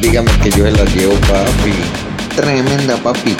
dígame que yo se las llevo, papi. Tremenda, papi.